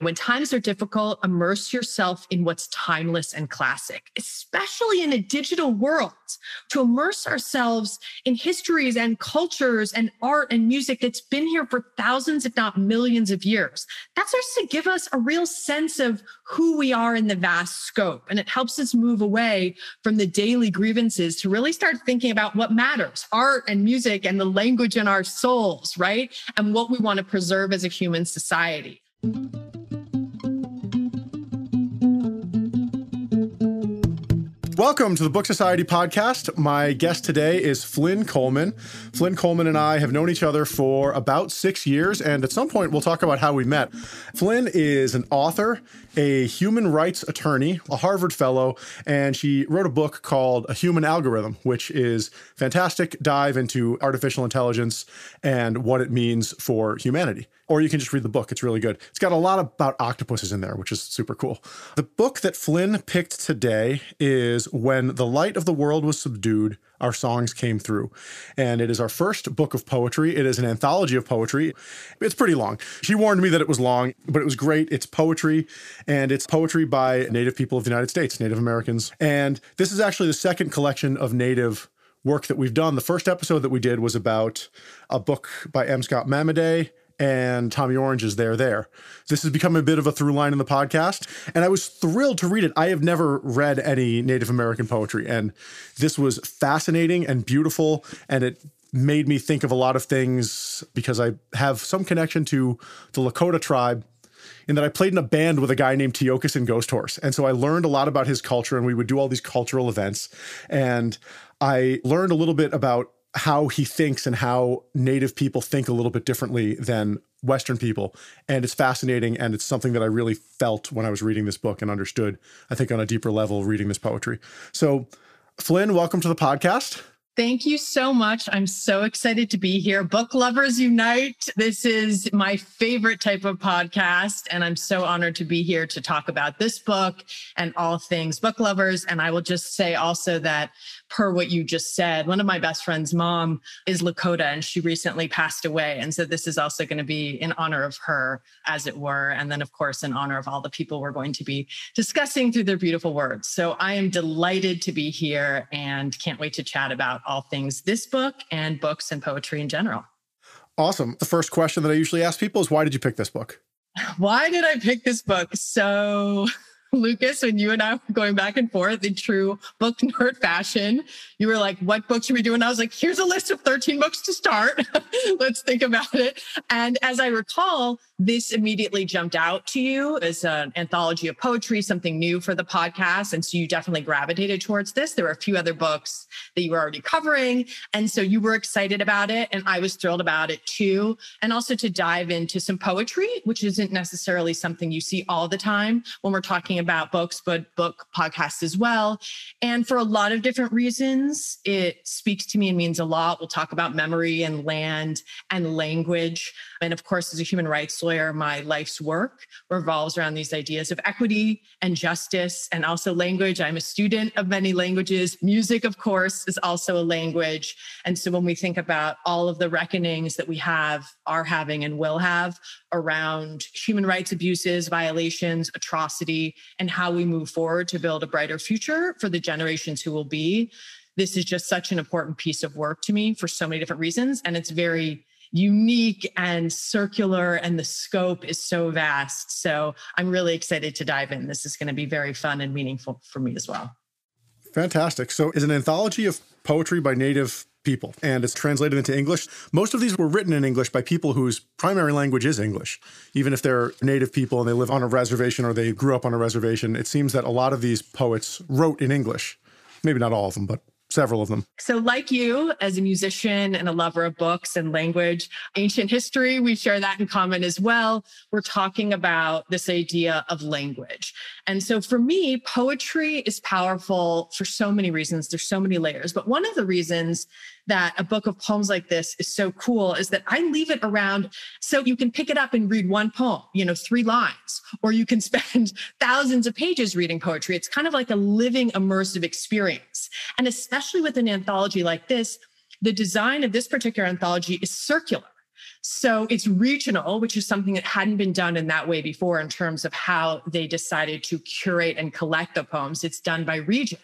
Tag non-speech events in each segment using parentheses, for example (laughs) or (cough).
When times are difficult, immerse yourself in what's timeless and classic, especially in a digital world. To immerse ourselves in histories and cultures and art and music that's been here for thousands, if not millions of years. That starts to give us a real sense of who we are in the vast scope. And it helps us move away from the daily grievances to really start thinking about what matters art and music and the language in our souls, right? And what we want to preserve as a human society. Welcome to the Book Society podcast. My guest today is Flynn Coleman. Flynn Coleman and I have known each other for about six years, and at some point we'll talk about how we met. Flynn is an author, a human rights attorney, a Harvard fellow, and she wrote a book called A Human Algorithm, which is fantastic dive into artificial intelligence and what it means for humanity or you can just read the book. It's really good. It's got a lot about octopuses in there, which is super cool. The book that Flynn picked today is When the Light of the World Was Subdued, Our Songs Came Through. And it is our first book of poetry. It is an anthology of poetry. It's pretty long. She warned me that it was long, but it was great. It's poetry, and it's poetry by Native people of the United States, Native Americans. And this is actually the second collection of Native work that we've done. The first episode that we did was about a book by N. Scott Momaday and Tommy Orange is there there. This has become a bit of a through line in the podcast, and I was thrilled to read it. I have never read any Native American poetry, and this was fascinating and beautiful, and it made me think of a lot of things because I have some connection to the Lakota tribe in that I played in a band with a guy named Tiokasin Ghost Horse. And so I learned a lot about his culture and we would do all these cultural events. And I learned a little bit about how he thinks and how native people think a little bit differently than Western people. And it's fascinating. And it's something that I really felt when I was reading this book and understood, I think, on a deeper level, reading this poetry. So, Flynn, welcome to the podcast. Thank you so much. I'm so excited to be here. Book Lovers Unite. This is my favorite type of podcast. And I'm so honored to be here to talk about this book and all things book lovers. And I will just say also that per what you just said, one of my best friend's mom is Lakota and she recently passed away. And so this is also going to be in honor of her, as it were. And then, of course, in honor of all the people we're going to be discussing through their beautiful words. So I am delighted to be here and can't wait to chat about all things this book and books and poetry in general. Awesome. The first question that I usually ask people is why did you pick this book? (laughs) Why did I pick this book? So Lucas, when you and I were going back and forth in true book (laughs) nerd fashion, you were like, what book should we do? And I was like, here's a list of 13 books to start. (laughs) Let's think about it. And as I recall, this immediately jumped out to you as an anthology of poetry, something new for the podcast. And so you definitely gravitated towards this. There were a few other books that you were already covering. And so you were excited about it. And I was thrilled about it too. And also to dive into some poetry, which isn't necessarily something you see all the time when we're talking about books, but book podcasts as well. And for a lot of different reasons, it speaks to me and means a lot. We'll talk about memory and land and language. And of course, as a human rights lawyer, my life's work revolves around these ideas of equity and justice and also language. I'm a student of many languages. Music, of course, is also a language. And so when we think about all of the reckonings that we have, are having, and will have around human rights abuses, violations, atrocity, and how we move forward to build a brighter future for the generations who will be, this is just such an important piece of work to me for so many different reasons. And it's very unique and circular and the scope is so vast. So I'm really excited to dive in. This is going to be very fun and meaningful for me as well. Fantastic. So it's an anthology of poetry by native people and it's translated into English. Most of these were written in English by people whose primary language is English. Even if they're native people and they live on a reservation or they grew up on a reservation, it seems that a lot of these poets wrote in English. Maybe not all of them, but several of them. So, like you, as a musician and a lover of books and language, ancient history, we share that in common as well. We're talking about this idea of language. And so, for me, poetry is powerful for so many reasons. There's so many layers. But one of the reasons that a book of poems like this is so cool is that I leave it around so you can pick it up and read one poem, you know, three lines, or you can (laughs) spend thousands of pages reading poetry. It's kind of like a living immersive experience. And especially with an anthology like this, the design of this particular anthology is circular. So it's regional, which is something that hadn't been done in that way before in terms of how they decided to curate and collect the poems. It's done by region.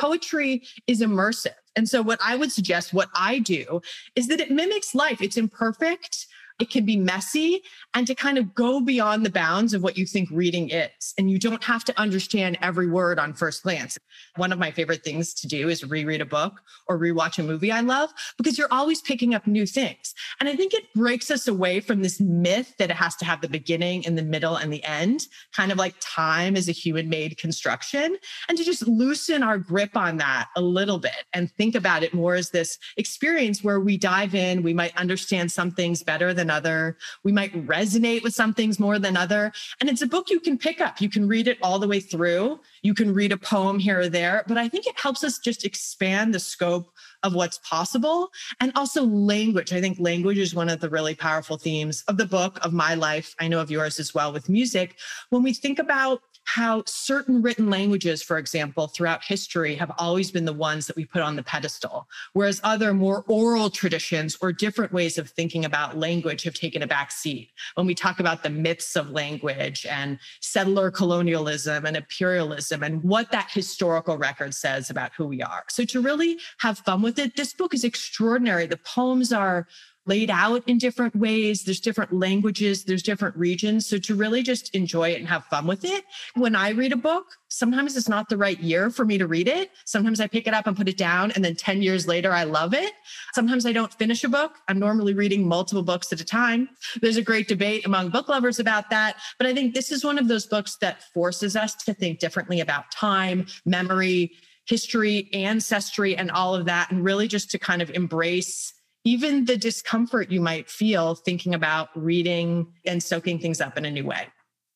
Poetry is immersive. And so, what I would suggest, what I do, is that it mimics life. It's imperfect it can be messy and to kind of go beyond the bounds of what you think reading is. And you don't have to understand every word on first glance. One of my favorite things to do is reread a book or rewatch a movie I love because you're always picking up new things. And I think it breaks us away from this myth that it has to have the beginning and the middle and the end, kind of like time is a human made construction, and to just loosen our grip on that a little bit and think about it more as this experience where we dive in, we might understand some things better than other. We might resonate with some things more than other. And it's a book you can pick up. You can read it all the way through. You can read a poem here or there, but I think it helps us just expand the scope of what's possible and also language. I think language is one of the really powerful themes of the book, of my life. I know of yours as well with music. When we think about how certain written languages, for example, throughout history have always been the ones that we put on the pedestal, whereas other more oral traditions or different ways of thinking about language have taken a back seat. When we talk about the myths of language and settler colonialism and imperialism and what that historical record says about who we are. So to really have fun with it, this book is extraordinary. The poems are laid out in different ways. There's different languages, there's different regions. So to really just enjoy it and have fun with it. When I read a book, sometimes it's not the right year for me to read it. Sometimes I pick it up and put it down. And then 10 years later, I love it. Sometimes I don't finish a book. I'm normally reading multiple books at a time. There's a great debate among book lovers about that. But I think this is one of those books that forces us to think differently about time, memory, history, ancestry, and all of that. And really just to kind of embrace even the discomfort you might feel thinking about reading and soaking things up in a new way.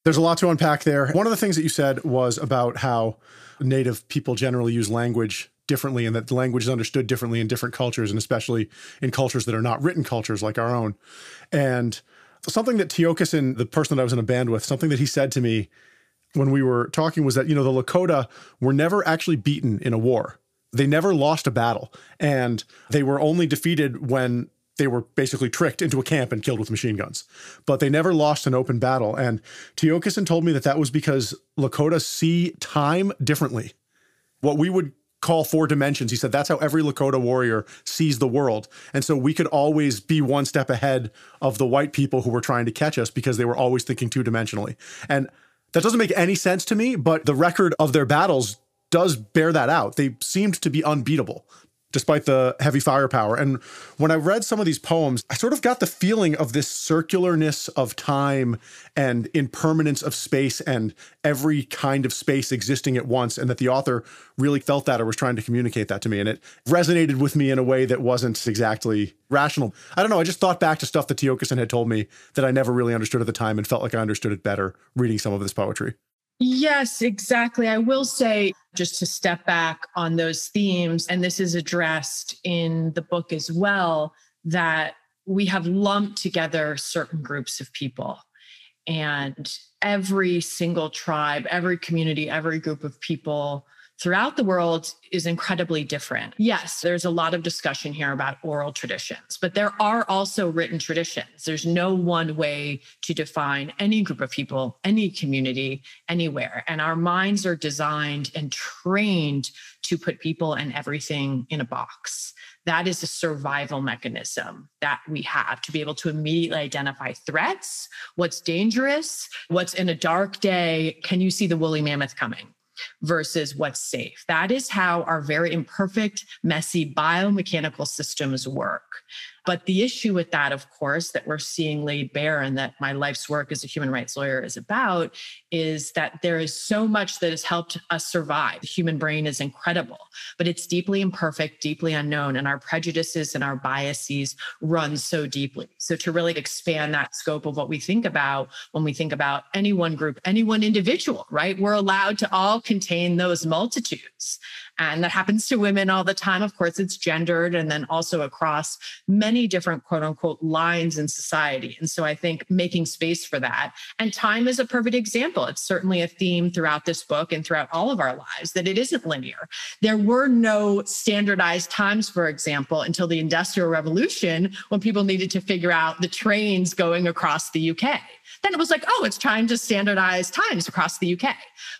There's a lot to unpack there. One of the things that you said was about how Native people generally use language differently and that language is understood differently in different cultures and especially in cultures that are not written cultures like our own. And something that Tiokasin, the person that I was in a band with, something that he said to me when we were talking was that, you know, the Lakota were never actually beaten in a war they never lost a battle and they were only defeated when they were basically tricked into a camp and killed with machine guns. But they never lost an open battle. And Tiokasin told me that that was because Lakota see time differently. What we would call four dimensions. He said that's how every Lakota warrior sees the world. And so we could always be one step ahead of the white people who were trying to catch us because they were always thinking two dimensionally. And that doesn't make any sense to me, but the record of their battles does bear that out. They seemed to be unbeatable despite the heavy firepower. And when I read some of these poems, I sort of got the feeling of this circularness of time and impermanence of space and every kind of space existing at once. And that the author really felt that or was trying to communicate that to me. And it resonated with me in a way that wasn't exactly rational. I don't know. I just thought back to stuff that Tiokasin had told me that I never really understood at the time and felt like I understood it better reading some of this poetry. Yes, exactly. I will say, just to step back on those themes, and this is addressed in the book as well, that we have lumped together certain groups of people. And every single tribe, every community, every group of people throughout the world is incredibly different. Yes, there's a lot of discussion here about oral traditions, but there are also written traditions. There's no one way to define any group of people, any community, anywhere. And our minds are designed and trained to put people and everything in a box. That is a survival mechanism that we have to be able to immediately identify threats, what's dangerous, what's in a dark day. Can you see the woolly mammoth coming? Versus what's safe. That is how our very imperfect, messy biomechanical systems work. But the issue with that, of course, that we're seeing laid bare and that my life's work as a human rights lawyer is about is that there is so much that has helped us survive. The human brain is incredible, but it's deeply imperfect, deeply unknown, and our prejudices and our biases run so deeply. So, to really expand that scope of what we think about when we think about any one group, any one individual, right? We're allowed to all contain those multitudes. And that happens to women all the time. Of course, it's gendered and then also across many different quote unquote lines in society. And so I think making space for that. And time is a perfect example. It's certainly a theme throughout this book and throughout all of our lives that it isn't linear. There were no standardized times, for example, until the Industrial Revolution when people needed to figure out the trains going across the UK. Then it was like, oh, it's time to standardize times across the UK.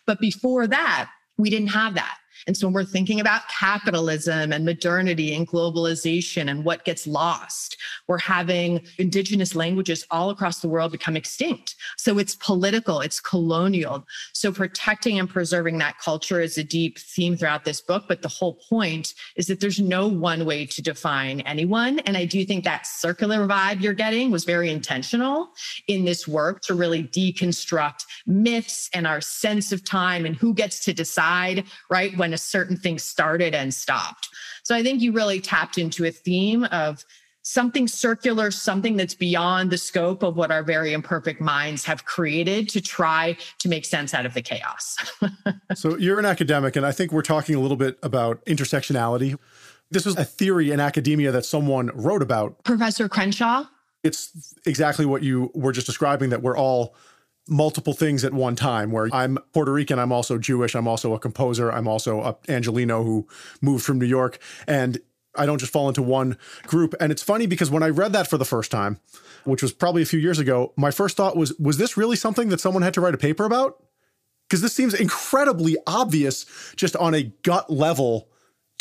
But before that, we didn't have that. And so when we're thinking about capitalism and modernity and globalization and what gets lost, we're having indigenous languages all across the world become extinct. So it's political, it's colonial. So protecting and preserving that culture is a deep theme throughout this book. But the whole point is that there's no one way to define anyone. And I do think that circular vibe you're getting was very intentional in this work to really deconstruct myths and our sense of time and who gets to decide, right? When a certain thing started and stopped. So I think you really tapped into a theme of something circular, something that's beyond the scope of what our very imperfect minds have created to try to make sense out of the chaos. (laughs) so you're an academic, and I think we're talking a little bit about intersectionality. This was a theory in academia that someone wrote about. Professor Crenshaw. It's exactly what you were just describing that we're all multiple things at one time where I'm Puerto Rican, I'm also Jewish, I'm also a composer, I'm also a Angelino who moved from New York and I don't just fall into one group. And it's funny because when I read that for the first time, which was probably a few years ago, my first thought was was this really something that someone had to write a paper about? Because this seems incredibly obvious just on a gut level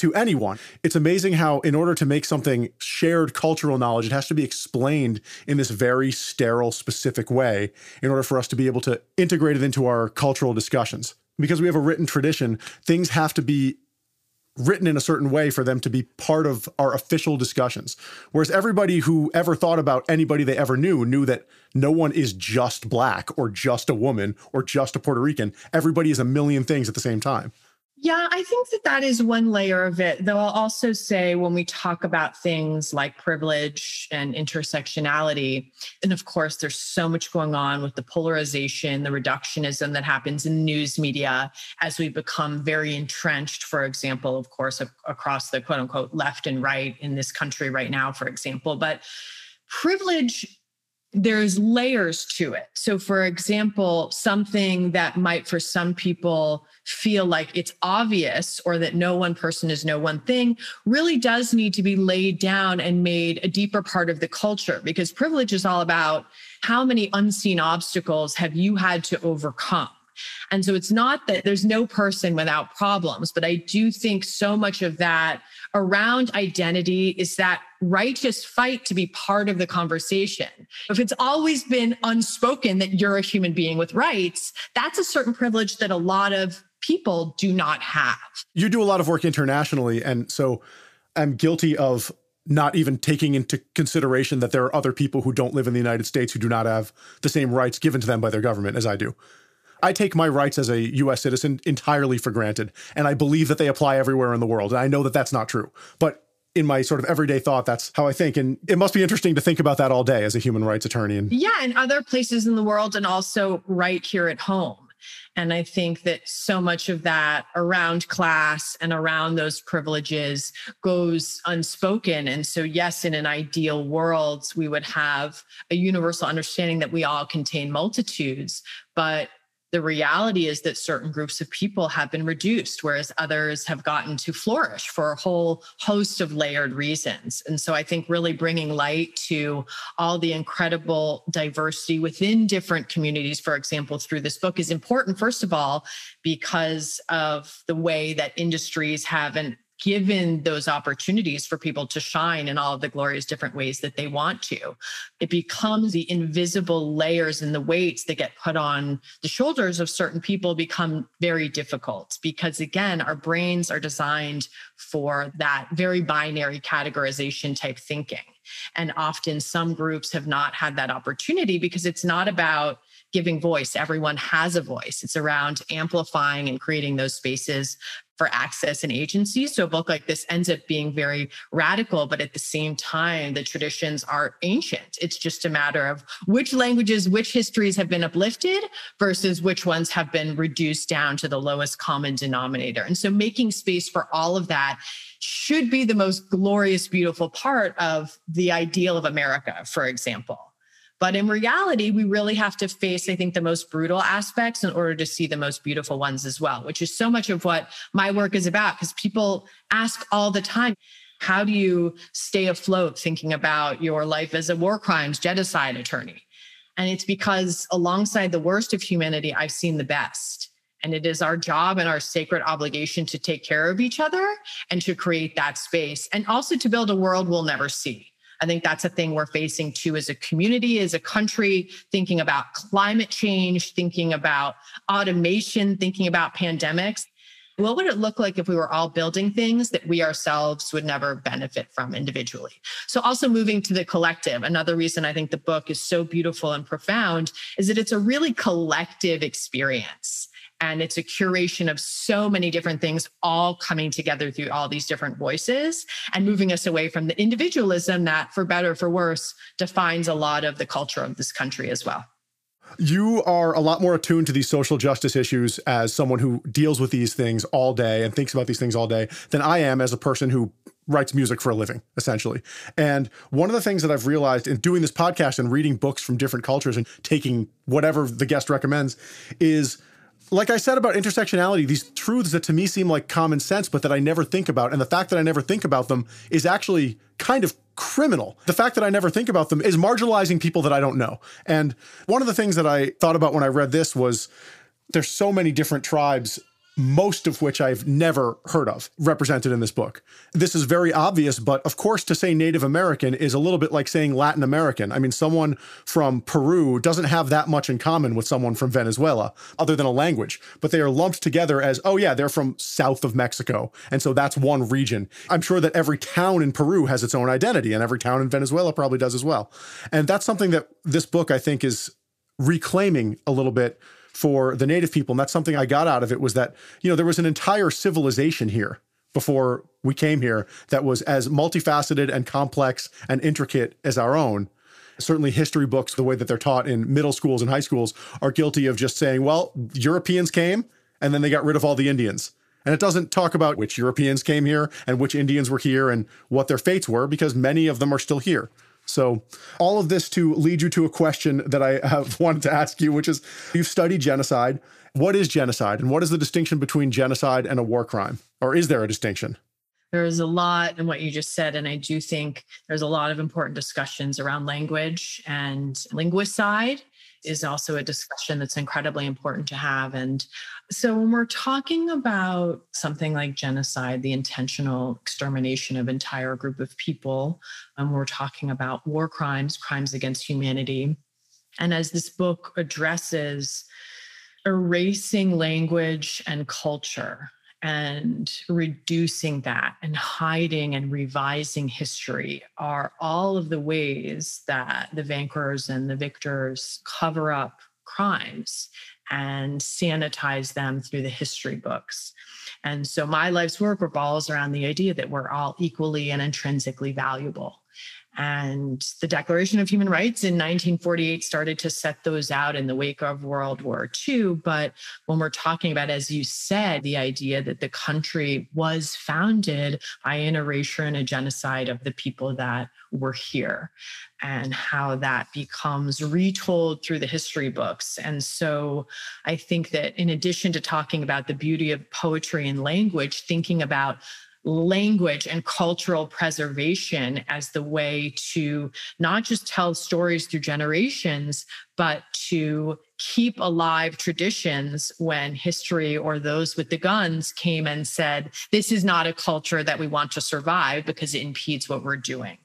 to anyone. It's amazing how, in order to make something shared cultural knowledge, it has to be explained in this very sterile, specific way in order for us to be able to integrate it into our cultural discussions. Because we have a written tradition, things have to be written in a certain way for them to be part of our official discussions. Whereas everybody who ever thought about anybody they ever knew knew that no one is just black or just a woman or just a Puerto Rican. Everybody is a million things at the same time. Yeah, I think that that is one layer of it. Though I'll also say when we talk about things like privilege and intersectionality, and of course, there's so much going on with the polarization, the reductionism that happens in news media as we become very entrenched, for example, of course, across the quote unquote left and right in this country right now, for example. But privilege there's layers to it. So, for example, something that might for some people feel like it's obvious or that no one person is no one thing really does need to be laid down and made a deeper part of the culture because privilege is all about how many unseen obstacles have you had to overcome. And so it's not that there's no person without problems, but I do think so much of that around identity is that righteous fight to be part of the conversation. If it's always been unspoken that you're a human being with rights, that's a certain privilege that a lot of people do not have. You do a lot of work internationally. And so I'm guilty of not even taking into consideration that there are other people who don't live in the United States who do not have the same rights given to them by their government as I do. I take my rights as a US citizen entirely for granted, and I believe that they apply everywhere in the world. And I know that that's not true. But in my sort of everyday thought, that's how I think. And it must be interesting to think about that all day as a human rights attorney. And yeah, and other places in the world, and also right here at home. And I think that so much of that around class and around those privileges goes unspoken. And so, yes, in an ideal world, we would have a universal understanding that we all contain multitudes, but the reality is that certain groups of people have been reduced, whereas others have gotten to flourish for a whole host of layered reasons. And so I think really bringing light to all the incredible diversity within different communities, for example, through this book is important, first of all, because of the way that industries have an given those opportunities for people to shine in all of the glorious different ways that they want to. It becomes the invisible layers and the weights that get put on the shoulders of certain people become very difficult because, again, our brains are designed for that very binary categorization type thinking. And often some groups have not had that opportunity because it's not about giving voice. Everyone has a voice. It's around amplifying and creating those spaces for access and agency. So a book like this ends up being very radical, but at the same time, the traditions are ancient. It's just a matter of which languages, which histories have been uplifted versus which ones have been reduced down to the lowest common denominator. And so making space for all of that should be the most glorious, beautiful part of the ideal of America, for example. But in reality, we really have to face, I think, the most brutal aspects in order to see the most beautiful ones as well, which is so much of what my work is about. Because people ask all the time, how do you stay afloat thinking about your life as a war crimes genocide attorney? And it's because alongside the worst of humanity, I've seen the best. And it is our job and our sacred obligation to take care of each other and to create that space and also to build a world we'll never see. I think that's a thing we're facing too as a community, as a country, thinking about climate change, thinking about automation, thinking about pandemics. What would it look like if we were all building things that we ourselves would never benefit from individually? So, also moving to the collective, another reason I think the book is so beautiful and profound is that it's a really collective experience and it's a curation of so many different things all coming together through all these different voices and moving us away from the individualism that for better or for worse defines a lot of the culture of this country as well you are a lot more attuned to these social justice issues as someone who deals with these things all day and thinks about these things all day than I am as a person who writes music for a living, essentially. And one of the things that I've realized in doing this podcast and reading books from different cultures and taking whatever the guest recommends is like I said about intersectionality, these truths that to me seem like common sense, but that I never think about. And the fact that I never think about them is actually kind of criminal. The fact that I never think about them is marginalizing people that I don't know. And one of the things that I thought about when I read this was there's so many different tribes most of which I've never heard of represented in this book. This is very obvious, but of course, to say Native American is a little bit like saying Latin American. I mean, someone from Peru doesn't have that much in common with someone from Venezuela, other than a language, but they are lumped together as, oh, yeah, they're from south of Mexico. And so that's one region. I'm sure that every town in Peru has its own identity, and every town in Venezuela probably does as well. And that's something that this book, I think, is reclaiming a little bit for the native people. And that's something I got out of it was that, you know, there was an entire civilization here before we came here that was as multifaceted and complex and intricate as our own. Certainly, history books, the way that they're taught in middle schools and high schools, are guilty of just saying, well, Europeans came and then they got rid of all the Indians. And it doesn't talk about which Europeans came here and which Indians were here and what their fates were because many of them are still here. So, all of this to lead you to a question that I have (laughs) wanted to ask you, which is you've studied genocide. What is genocide and what is the distinction between genocide and a war crime? Or is there a distinction? There's a lot in what you just said. And I do think there's a lot of important discussions around language and linguicide is also a discussion that's incredibly important to have. And so when we're talking about something like genocide, the intentional extermination of entire group of people, and we're talking about war crimes, crimes against humanity. And as this book addresses erasing language and culture and reducing that and hiding and revising history are all of the ways that the vanquishers and the victors cover up crimes and sanitize them through the history books. And so my life's work revolves around the idea that we're all equally and intrinsically valuable. And the Declaration of Human Rights in 1948 started to set those out in the wake of World War II. But when we're talking about, as you said, the idea that the country was founded by an erasure and a genocide of the people that were here, and how that becomes retold through the history books. And so I think that in addition to talking about the beauty of poetry and language, thinking about language and cultural preservation as the way to not just tell stories through generations, but to keep alive traditions when history or those with the guns came and said, This is not a culture that we want to survive because it impedes what we're doing.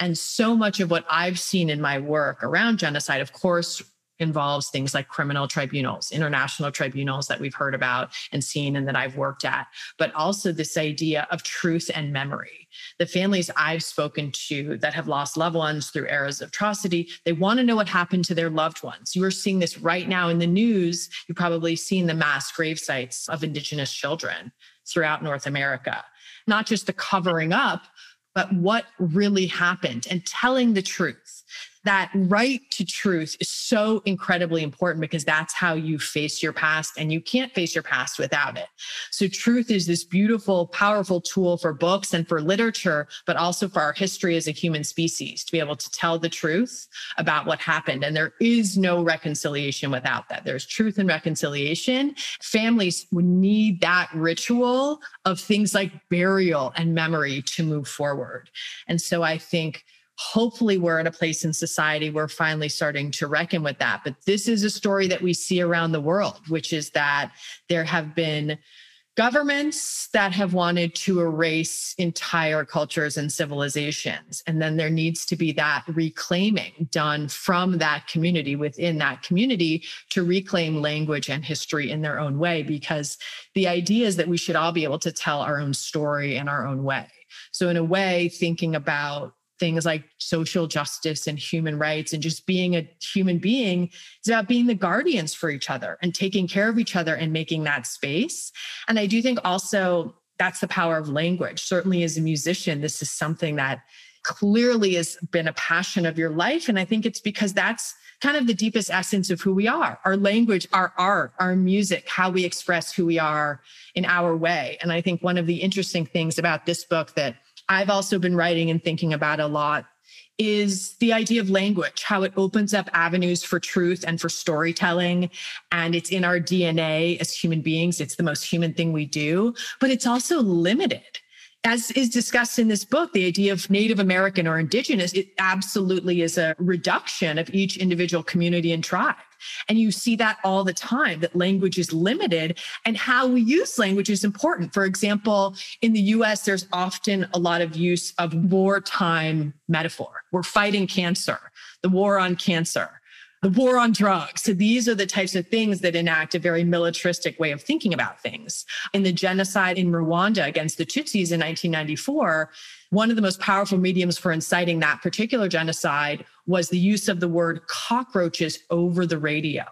And so much of what I've seen in my work around genocide, of course, involves things like criminal tribunals, international tribunals that we've heard about and seen and that I've worked at, but also this idea of truth and memory. The families I've spoken to that have lost loved ones through eras of atrocity, they want to know what happened to their loved ones. You are seeing this right now in the news. You've probably seen the mass grave sites of Indigenous children throughout North America. Not just the covering up, but what really happened and telling the truth that right to truth is so incredibly important because that's how you face your past and you can't face your past without it. So truth is this beautiful, powerful tool for books and for literature, but also for our history as a human species to be able to tell the truth about what happened. And there is no reconciliation without that. There's truth and reconciliation. Families would need that ritual of things like burial and memory to move forward. And so I think hopefully we're at a place in society where we're finally starting to reckon with that. But this is a story that we see around the world which is that there have been governments that have wanted to erase entire cultures and civilizations. And then there needs to be that reclaiming done from that community within that community to reclaim language and history in their own way because the idea is that we should all be able to tell our own story in our own way. So in a way thinking about things like social justice and human rights and just being a human being is about being the guardians for each other and taking care of each other and making that space. And I do think also that's the power of language. Certainly, as a musician, this is something that clearly has been a passion of your life. And I think it's because that's kind of the deepest essence of who we are our language, our art, our music, how we express who we are in our way. And I think one of the interesting things about this book that I've also been writing and thinking about a lot is the idea of language, how it opens up avenues for truth and for storytelling. And it's in our DNA as human beings. It's the most human thing we do, but it's also limited. As is discussed in this book, the idea of Native American or Indigenous, it absolutely is a reduction of each individual community and tribe. And you see that all the time that language is limited and how we use language is important. For example, in the US, there's often a lot of use of wartime metaphor. We're fighting cancer, the war on cancer the war on drugs. So these are the types of things that enact a very militaristic way of thinking about things. In the genocide in Rwanda against the Tutsis in 1994, one of the most powerful mediums for inciting that particular genocide was the use of the word cockroaches over the radio.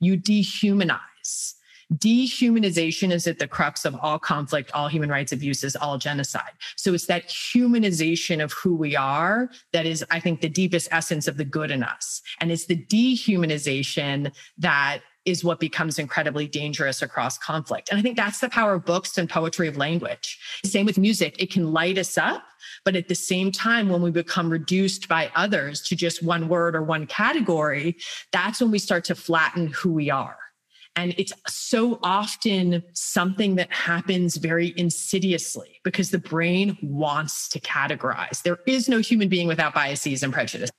You dehumanize. Dehumanization is at the crux of all conflict, all human rights abuses, all genocide. So it's that humanization of who we are that is, I think, the deepest essence of the good in us. And it's the dehumanization that is what becomes incredibly dangerous across conflict. And I think that's the power of books and poetry of language. Same with music, it can light us up. But at the same time, when we become reduced by others to just one word or one category, that's when we start to flatten who we are. And it's so often something that happens very insidiously because the brain wants to categorize. There is no human being without biases and prejudices.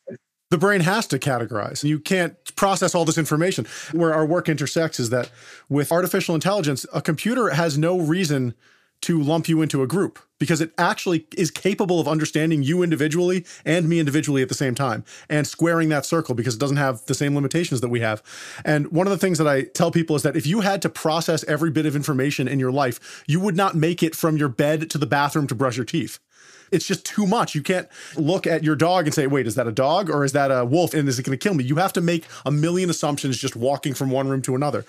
The brain has to categorize. You can't process all this information. Where our work intersects is that with artificial intelligence, a computer has no reason to lump you into a group because it actually is capable of understanding you individually and me individually at the same time and squaring that circle because it doesn't have the same limitations that we have. And one of the things that I tell people is that if you had to process every bit of information in your life, you would not make it from your bed to the bathroom to brush your teeth. It's just too much. You can't look at your dog and say, wait, is that a dog or is that a wolf? And is it going to kill me? You have to make a million assumptions just walking from one room to another.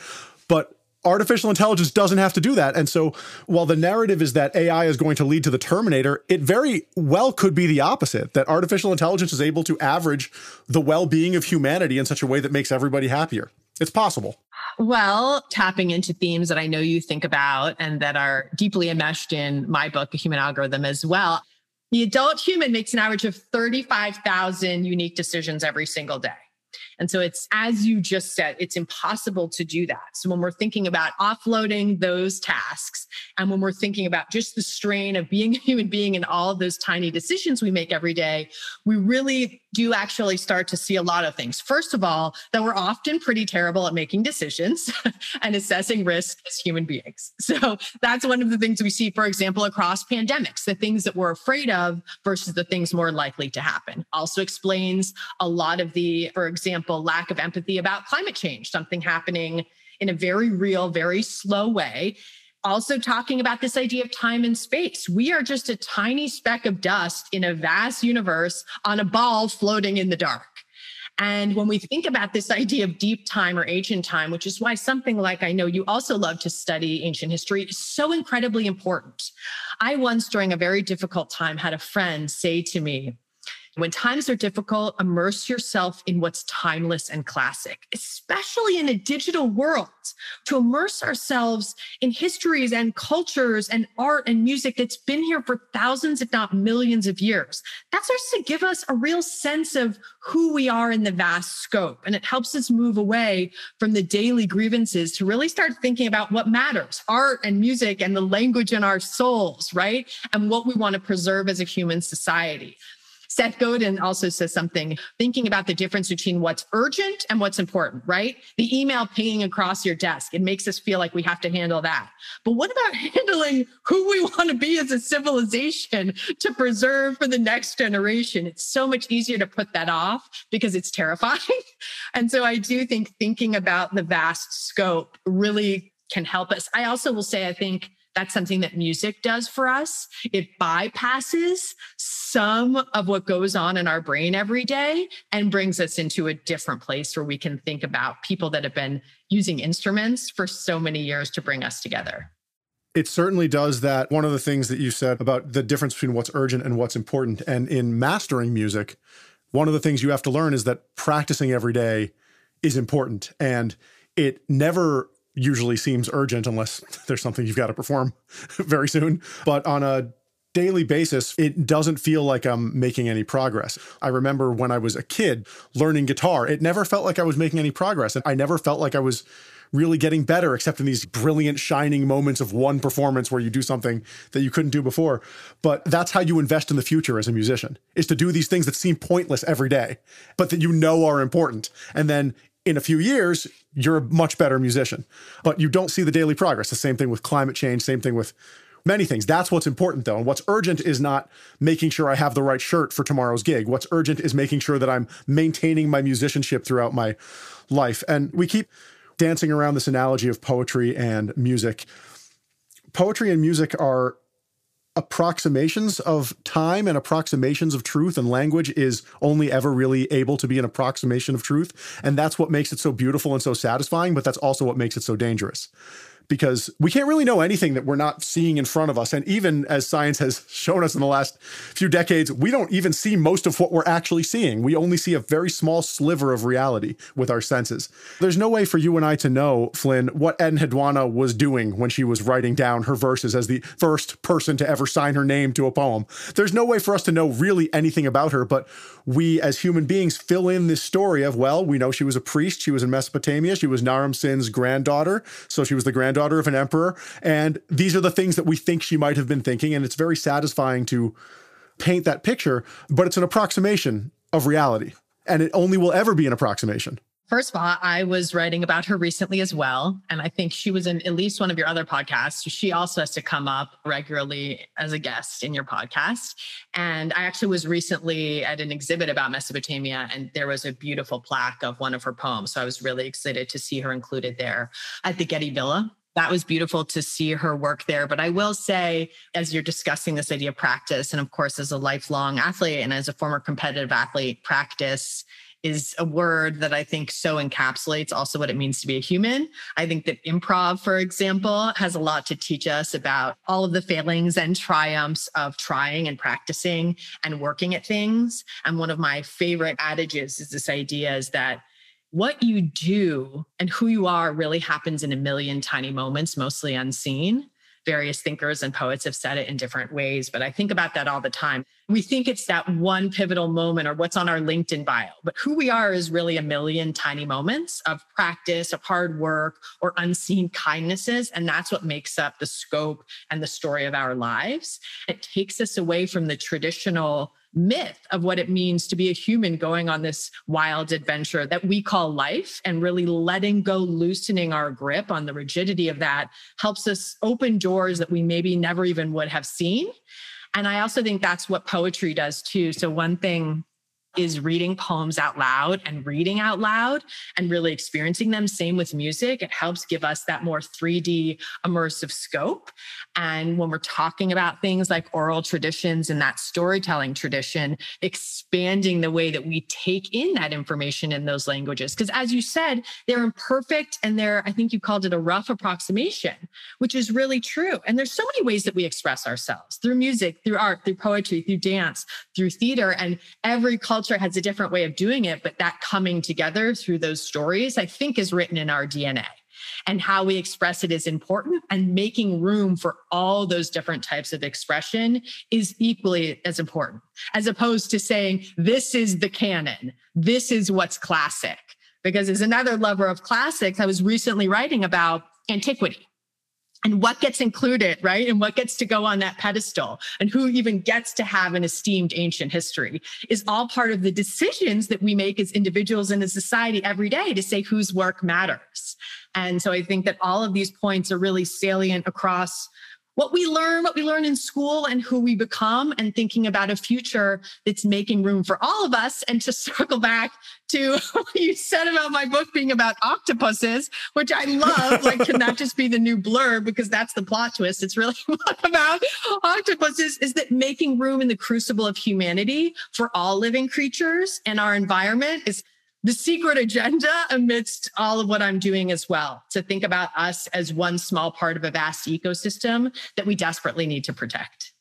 But artificial intelligence doesn't have to do that. And so while the narrative is that AI is going to lead to the Terminator, it very well could be the opposite that artificial intelligence is able to average the well being of humanity in such a way that makes everybody happier. It's possible. Well, tapping into themes that I know you think about and that are deeply enmeshed in my book, A Human Algorithm, as well. The adult human makes an average of 35,000 unique decisions every single day. And so it's, as you just said, it's impossible to do that. So when we're thinking about offloading those tasks and when we're thinking about just the strain of being a human being and all of those tiny decisions we make every day, we really do actually start to see a lot of things. First of all, that we're often pretty terrible at making decisions (laughs) and assessing risk as human beings. So that's one of the things we see, for example, across pandemics, the things that we're afraid of versus the things more likely to happen. Also explains a lot of the, for example, example, lack of empathy about climate change, something happening in a very real, very slow way. Also, talking about this idea of time and space. We are just a tiny speck of dust in a vast universe on a ball floating in the dark. And when we think about this idea of deep time or ancient time, which is why something like I know you also love to study ancient history is so incredibly important. I once, during a very difficult time, had a friend say to me, when times are difficult, immerse yourself in what's timeless and classic, especially in a digital world. To immerse ourselves in histories and cultures and art and music that's been here for thousands, if not millions of years. That starts to give us a real sense of who we are in the vast scope. And it helps us move away from the daily grievances to really start thinking about what matters art and music and the language in our souls, right? And what we want to preserve as a human society. Seth Godin also says something thinking about the difference between what's urgent and what's important, right? The email pinging across your desk, it makes us feel like we have to handle that. But what about (laughs) handling who we want to be as a civilization to preserve for the next generation? It's so much easier to put that off because it's terrifying. (laughs) and so I do think thinking about the vast scope really can help us. I also will say, I think that's something that music does for us. It bypasses some of what goes on in our brain every day and brings us into a different place where we can think about people that have been using instruments for so many years to bring us together. It certainly does that. One of the things that you said about the difference between what's urgent and what's important. And in mastering music, one of the things you have to learn is that practicing every day is important. And it never usually seems urgent unless (laughs) there's something you've got to perform (laughs) very soon. But on a daily basis, it doesn't feel like I'm making any progress. I remember when I was a kid learning guitar, it never felt like I was making any progress. And I never felt like I was really getting better, except in these brilliant, shining moments of one performance where you do something that you couldn't do before. But that's how you invest in the future as a musician, is to do these things that seem pointless every day, but that you know are important. And then in a few years, you're a much better musician. But you don't see the daily progress. The same thing with climate change, same thing with many things. That's what's important though. And what's urgent is not making sure I have the right shirt for tomorrow's gig. What's urgent is making sure that I'm maintaining my musicianship throughout my life. And we keep dancing around this analogy of poetry and music. Poetry and music are approximations of time and approximations of truth and language is only ever really able to be an approximation of truth. And that's what makes it so beautiful and so satisfying but that's also what makes it so dangerous because we can't really know anything that we're not seeing in front of us. And even as science has (laughs) shown us in the last few decades, we don't even see most of what we're actually seeing. We only see a very small sliver of reality with our senses. There's no way for you and I to know, Flynn, what Enheduanna was doing when she was writing down her verses as the first person to ever sign her name to a poem. There's no way for us to know really anything about her, but we as human beings fill in this story of, well, we know she was a priest, she was in Mesopotamia, she was Naram Sin's granddaughter, so she was the granddaughter of an emperor. And these are the things that we think she might have been thinking. And it's very satisfying to paint that picture, but it's an approximation of reality. And it only will ever be an approximation. First of all, I was writing about her recently as well. And I think she was in at least one of your other podcasts. She also has to come up regularly as a guest in your podcast. And I actually was recently at an exhibit about Mesopotamia, and there was a beautiful plaque of one of her poems. So I was really excited to see her included there at the Getty Villa that was beautiful to see her work there. But I will say, as you're discussing this idea of practice, and of course, as a lifelong athlete and as a former competitive athlete, practice is a word that I think so encapsulates also what it means to be a human. I think that improv, for example, has a lot to teach us about all of the failings and triumphs of trying and practicing and working at things. And one of my favorite adages is this idea is that what you do and who you are really happens in a million tiny moments, mostly unseen. Various thinkers and poets have said it in different ways, but I think about that all the time. We think it's that one pivotal moment or what's on our LinkedIn bio, but who we are is really a million tiny moments of practice, of hard work, or unseen kindnesses. And that's what makes up the scope and the story of our lives. It takes us away from the traditional myth of what it means to be a human going on this wild adventure that we call life and really letting go, loosening our grip on the rigidity of that helps us open doors that we maybe never even would have seen. And I also think that's what poetry does too. So, one thing is reading poems out loud and reading out loud and really experiencing them. Same with music. It helps give us that more 3D immersive scope. And when we're talking about things like oral traditions and that storytelling tradition, expanding the way that we take in that information in those languages. Because as you said, they're imperfect and they're, I think you called it a rough approximation, which is really true. And there's so many ways that we express ourselves through music, through art, through poetry, through dance, through theater. And every culture has a different way of doing it. But that coming together through those stories, I think is written in our DNA and how we express it is important and making room for all those different types of expression is equally as important as opposed to saying this is the canon. This is what's classic. Because as another lover of classics i was recently writing about antiquity and what gets included, right? And what gets to go on that pedestal and who even gets to have an esteemed ancient history is all part of the decisions that we make as individuals and as society every day to say whose work matters. And so I think that all of these points are really salient across what we learn, what we learn in school, and who we become, and thinking about a future that's making room for all of us. And to (laughs) circle back to (laughs) what you said about my book being about octopuses, which I love. (laughs) like, can that just be the new blur? Because that's the plot twist. It's really about octopuses is that making room in the crucible of humanity for all living creatures and our environment is the secret agenda amidst all of what I'm doing as well to think about us as one small part of a vast ecosystem that we desperately need to protect.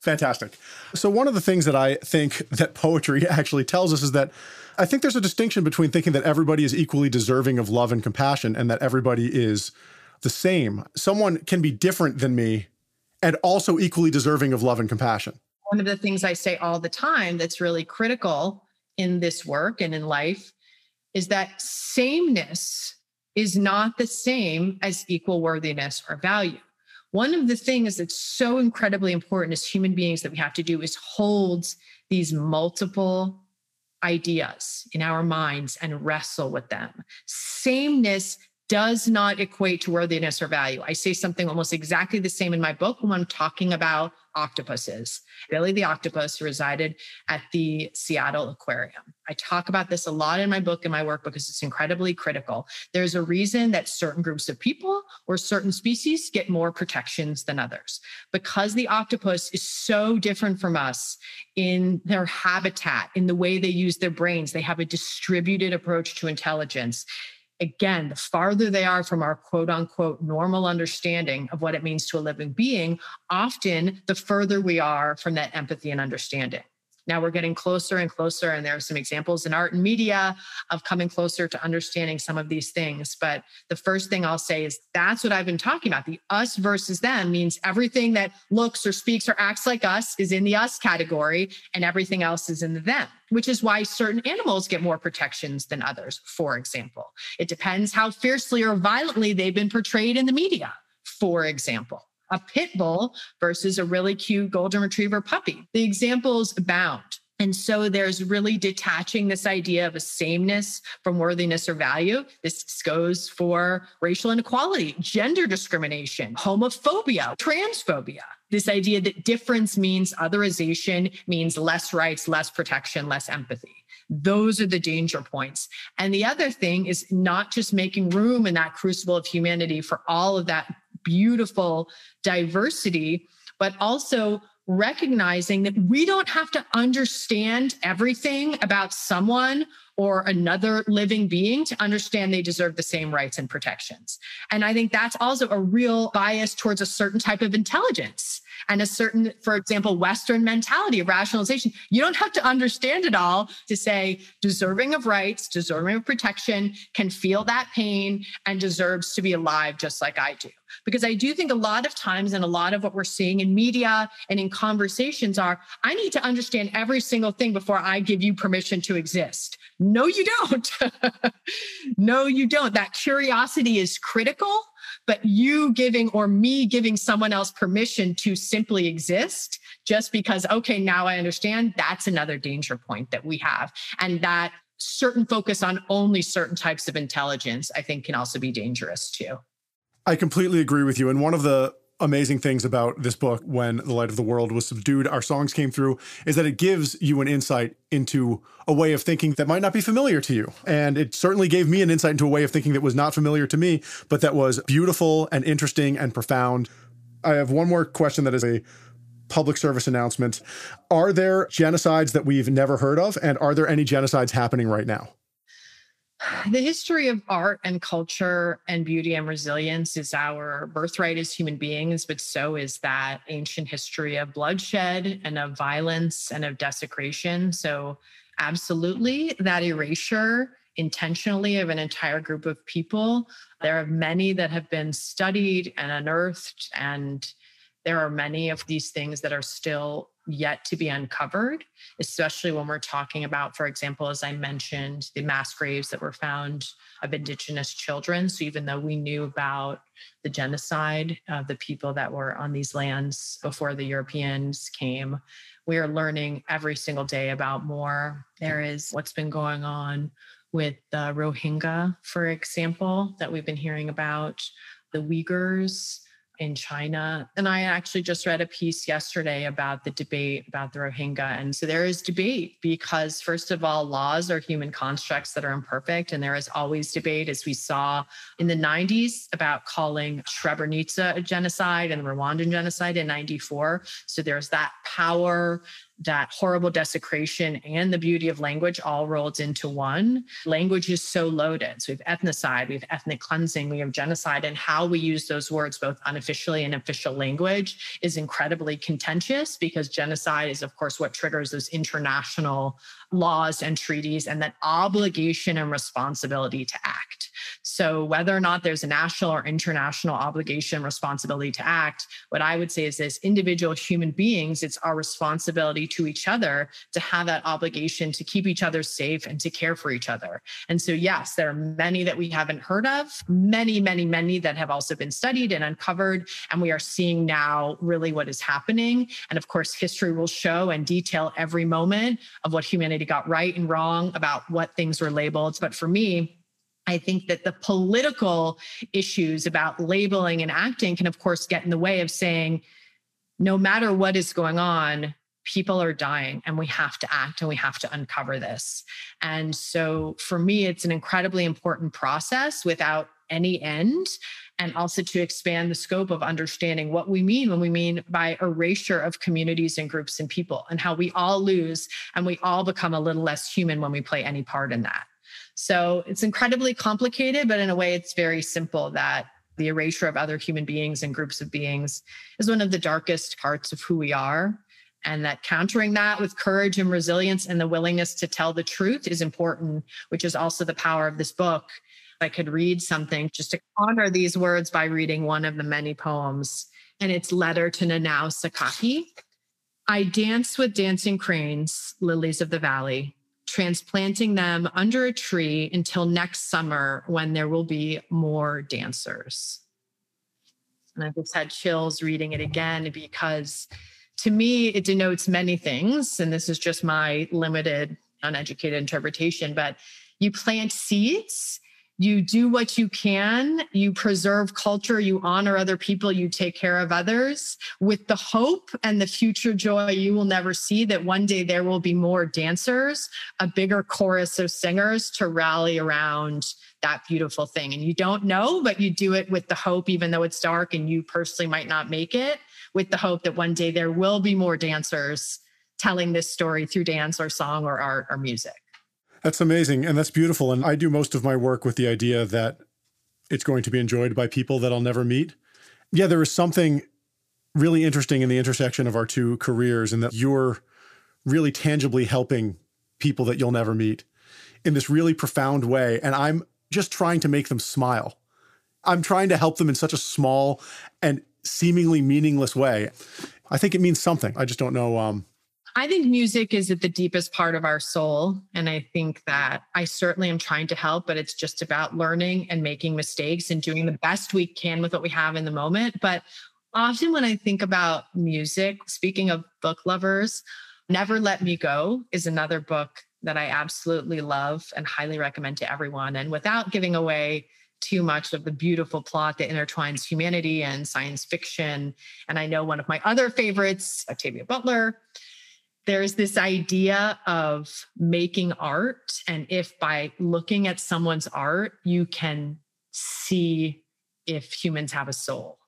Fantastic. So, one of the things that I think that poetry (laughs) actually tells us is that I think there's a distinction between thinking that everybody is equally deserving of love and compassion and that everybody is the same. Someone can be different than me and also equally deserving of love and compassion. One of the things I say all the time that's really critical in this work and in life is that sameness is not the same as equal worthiness or value. One of the things that's so incredibly important as human beings that we have to do is hold these multiple ideas in our minds and wrestle with them. Sameness does not equate to worthiness or value. I say something almost exactly the same in my book when I'm talking about octopuses. Billy the octopus resided at the Seattle Aquarium. I talk about this a lot in my book and my work because it's incredibly critical. There's a reason that certain groups of people or certain species get more protections than others. Because the octopus is so different from us in their habitat, in the way they use their brains, they have a distributed approach to intelligence again, the farther they are from our quote unquote normal understanding of what it means to a living being, often the further we are from that empathy and understanding. Now we're getting closer and closer, and there are some examples in art and media of coming closer to understanding some of these things. But the first thing I'll say is that's what I've been talking about. The us versus them means everything that looks or speaks or acts like us is in the us category, and everything else is in the them, which is why certain animals get more protections than others, for example. It depends how fiercely or violently they've been portrayed in the media, for example a pit bull versus a really cute golden retriever puppy. The examples abound. And so there's really detaching this idea of a sameness from worthiness or value. This goes for racial inequality, gender discrimination, homophobia, transphobia. This idea that difference means otherization, means less rights, less protection, less empathy. Those are the danger points. And the other thing is not just making room in that crucible of humanity for all of that beautiful diversity, but also recognizing that we don't have to understand everything about someone or another living being to understand they deserve the same rights and protections. And I think that's also a real bias towards a certain type of intelligence and a certain, for example, Western mentality of rationalization. You don't have to understand it all to say deserving of rights, deserving of protection, can feel that pain and deserves to be alive just like I do. Because I do think a lot of times, and a lot of what we're seeing in media and in conversations are I need to understand every single thing before I give you permission to exist. No, you don't. (laughs) no, you don't. That curiosity is critical, but you giving or me giving someone else permission to simply exist just because, okay, now I understand, that's another danger point that we have. And that certain focus on only certain types of intelligence, I think, can also be dangerous too. I completely agree with you. And one of the amazing things about this book when the light of the world was subdued our songs came through is that it gives you an insight into a way of thinking that might not be familiar to you. And it certainly gave me an insight into a way of thinking that was not familiar to me but that was beautiful and interesting and profound. I have one more question that is a public service announcement. Are there genocides that we've never heard of and are there any genocides happening right now the history of art and culture and beauty and resilience is our birthright as human beings, but so is that ancient history of bloodshed and of violence and of desecration. So, absolutely, that erasure intentionally of an entire group of people. There are many that have been studied and unearthed, and there are many of these things that are still yet to be uncovered, especially when we're talking about, for example, as I mentioned, the mass graves that were found of Indigenous children. So even though we knew about the genocide of the people that were on these lands before the Europeans came, we are learning every single day about more. There is what's been going on with the Rohingya, for example, that we've been hearing about, the Uyghurs in China. And I actually just read a piece yesterday about the debate about the Rohingya. And so there is debate because, first of all, laws are human constructs that are imperfect. And there is always debate, as we saw in the 90s, about calling Srebrenica a genocide and the Rwandan genocide in 94. So there's that power that horrible desecration and the beauty of language all rolled into one. Language is so loaded. So we have ethnocide, we have ethnic cleansing, we have genocide, and how we use those words, both unofficially and official language, is incredibly contentious because genocide is, of course, what triggers those international laws and treaties and that obligation and responsibility to act. So, whether or not there's a national or international obligation, responsibility to act, what I would say is as individual human beings, it's our responsibility to each other to have that obligation to keep each other safe and to care for each other. And so, yes, there are many that we haven't heard of, many, many, many that have also been studied and uncovered. And we are seeing now really what is happening. And of course, history will show and detail every moment of what humanity got right and wrong about what things were labeled. But for me, I think that the political issues about labeling and acting can, of course, get in the way of saying, no matter what is going on, people are dying and we have to act and we have to uncover this. And so for me, it's an incredibly important process without any end. And also to expand the scope of understanding what we mean when we mean by erasure of communities and groups and people, and how we all lose and we all become a little less human when we play any part in that. So it's incredibly complicated, but in a way, it's very simple that the erasure of other human beings and groups of beings is one of the darkest parts of who we are. And that countering that with courage and resilience and the willingness to tell the truth is important, which is also the power of this book. I could read something just to honor these words by reading one of the many poems, and it's Letter to Nanao Sakaki. I dance with dancing cranes, lilies of the valley transplanting them under a tree until next summer when there will be more dancers. And I just had chills reading it again because to me, it denotes many things. And this is just my limited, uneducated interpretation, but you plant seeds you do what you can, you preserve culture, you honor other people, you take care of others with the hope and the future joy you will never see that one day there will be more dancers, a bigger chorus of singers to rally around that beautiful thing. And you don't know, but you do it with the hope, even though it's dark and you personally might not make it, with the hope that one day there will be more dancers telling this story through dance or song or art or music. That's amazing. And that's beautiful. And I do most of my work with the idea that it's going to be enjoyed by people that I'll never meet. Yeah, there is something really interesting in the intersection of our two careers, and that you're really tangibly helping people that you'll never meet in this really profound way. And I'm just trying to make them smile. I'm trying to help them in such a small and seemingly meaningless way. I think it means something. I just don't know um, I think music is at the deepest part of our soul. And I think that I certainly am trying to help, but it's just about learning and making mistakes and doing the best we can with what we have in the moment. But often when I think about music, speaking of book lovers, Never Let Me Go is another book that I absolutely love and highly recommend to everyone. And without giving away too much of the beautiful plot that intertwines humanity and science fiction. And I know one of my other favorites, Octavia Butler, there's this idea of making art. And if by looking at someone's art, you can see if humans have a soul.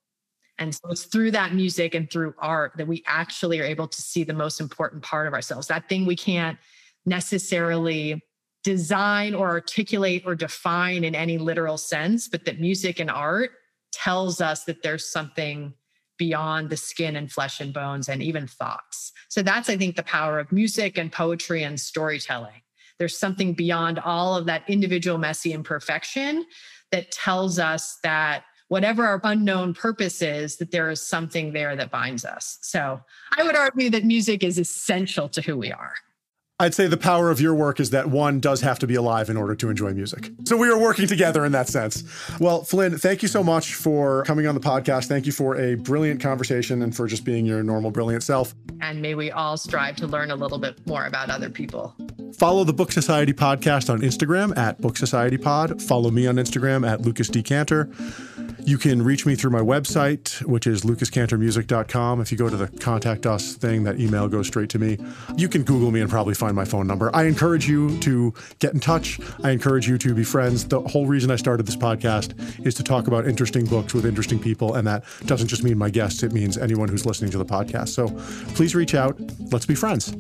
And so it's through that music and through art that we actually are able to see the most important part of ourselves, that thing we can't necessarily design or articulate or define in any literal sense, but that music and art tells us that there's something beyond the skin and flesh and bones and even thoughts. So that's, I think, the power of music and poetry and storytelling. There's something beyond all of that individual messy imperfection that tells us that whatever our unknown purpose is, that there is something there that binds us. So I would argue that music is essential to who we are. I'd say the power of your work is that one does have to be alive in order to enjoy music. So we are working together in that sense. Well, Flynn, thank you so much for coming on the podcast. Thank you for a brilliant conversation and for just being your normal, brilliant self. And may we all strive to learn a little bit more about other people. Follow the Book Society podcast on Instagram at Book Society Pod. Follow me on Instagram at Lucas D. You can reach me through my website, which is lucascantormusic.com. If you go to the contact us thing, that email goes straight to me. You can Google me and probably find my phone number. I encourage you to get in touch. I encourage you to be friends. The whole reason I started this podcast is to talk about interesting books with interesting people. And that doesn't just mean my guests, it means anyone who's listening to the podcast. So please reach out. Let's be friends.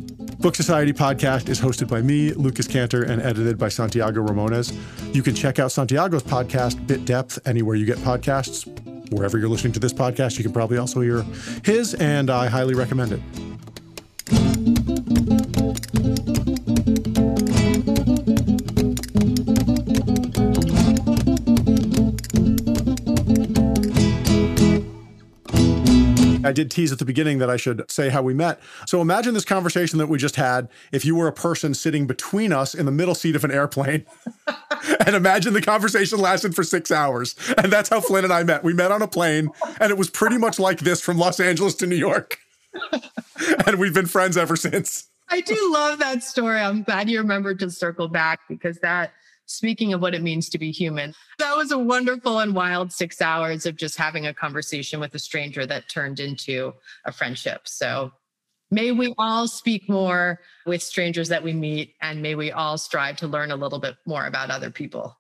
Book Society podcast is hosted by me, Lucas Cantor, and edited by Santiago Ramones. You can check out Santiago's podcast, Bit Depth, anywhere you get podcasts. Wherever you're listening to this podcast, you can probably also hear his, and I highly recommend it. I did tease at the beginning that I should say how we met. So imagine this conversation that we just had if you were a person sitting between us in the middle seat of an airplane. (laughs) and imagine the conversation lasted for six hours. And that's how Flynn and I met. We met on a plane, and it was pretty much like this from Los Angeles to New York. (laughs) and we've been friends ever since. I do love that story. I'm glad you remembered to circle back because that speaking of what it means to be human. That was a wonderful and wild six hours of just having a conversation with a stranger that turned into a friendship. So may we all speak more with strangers that we meet, and may we all strive to learn a little bit more about other people.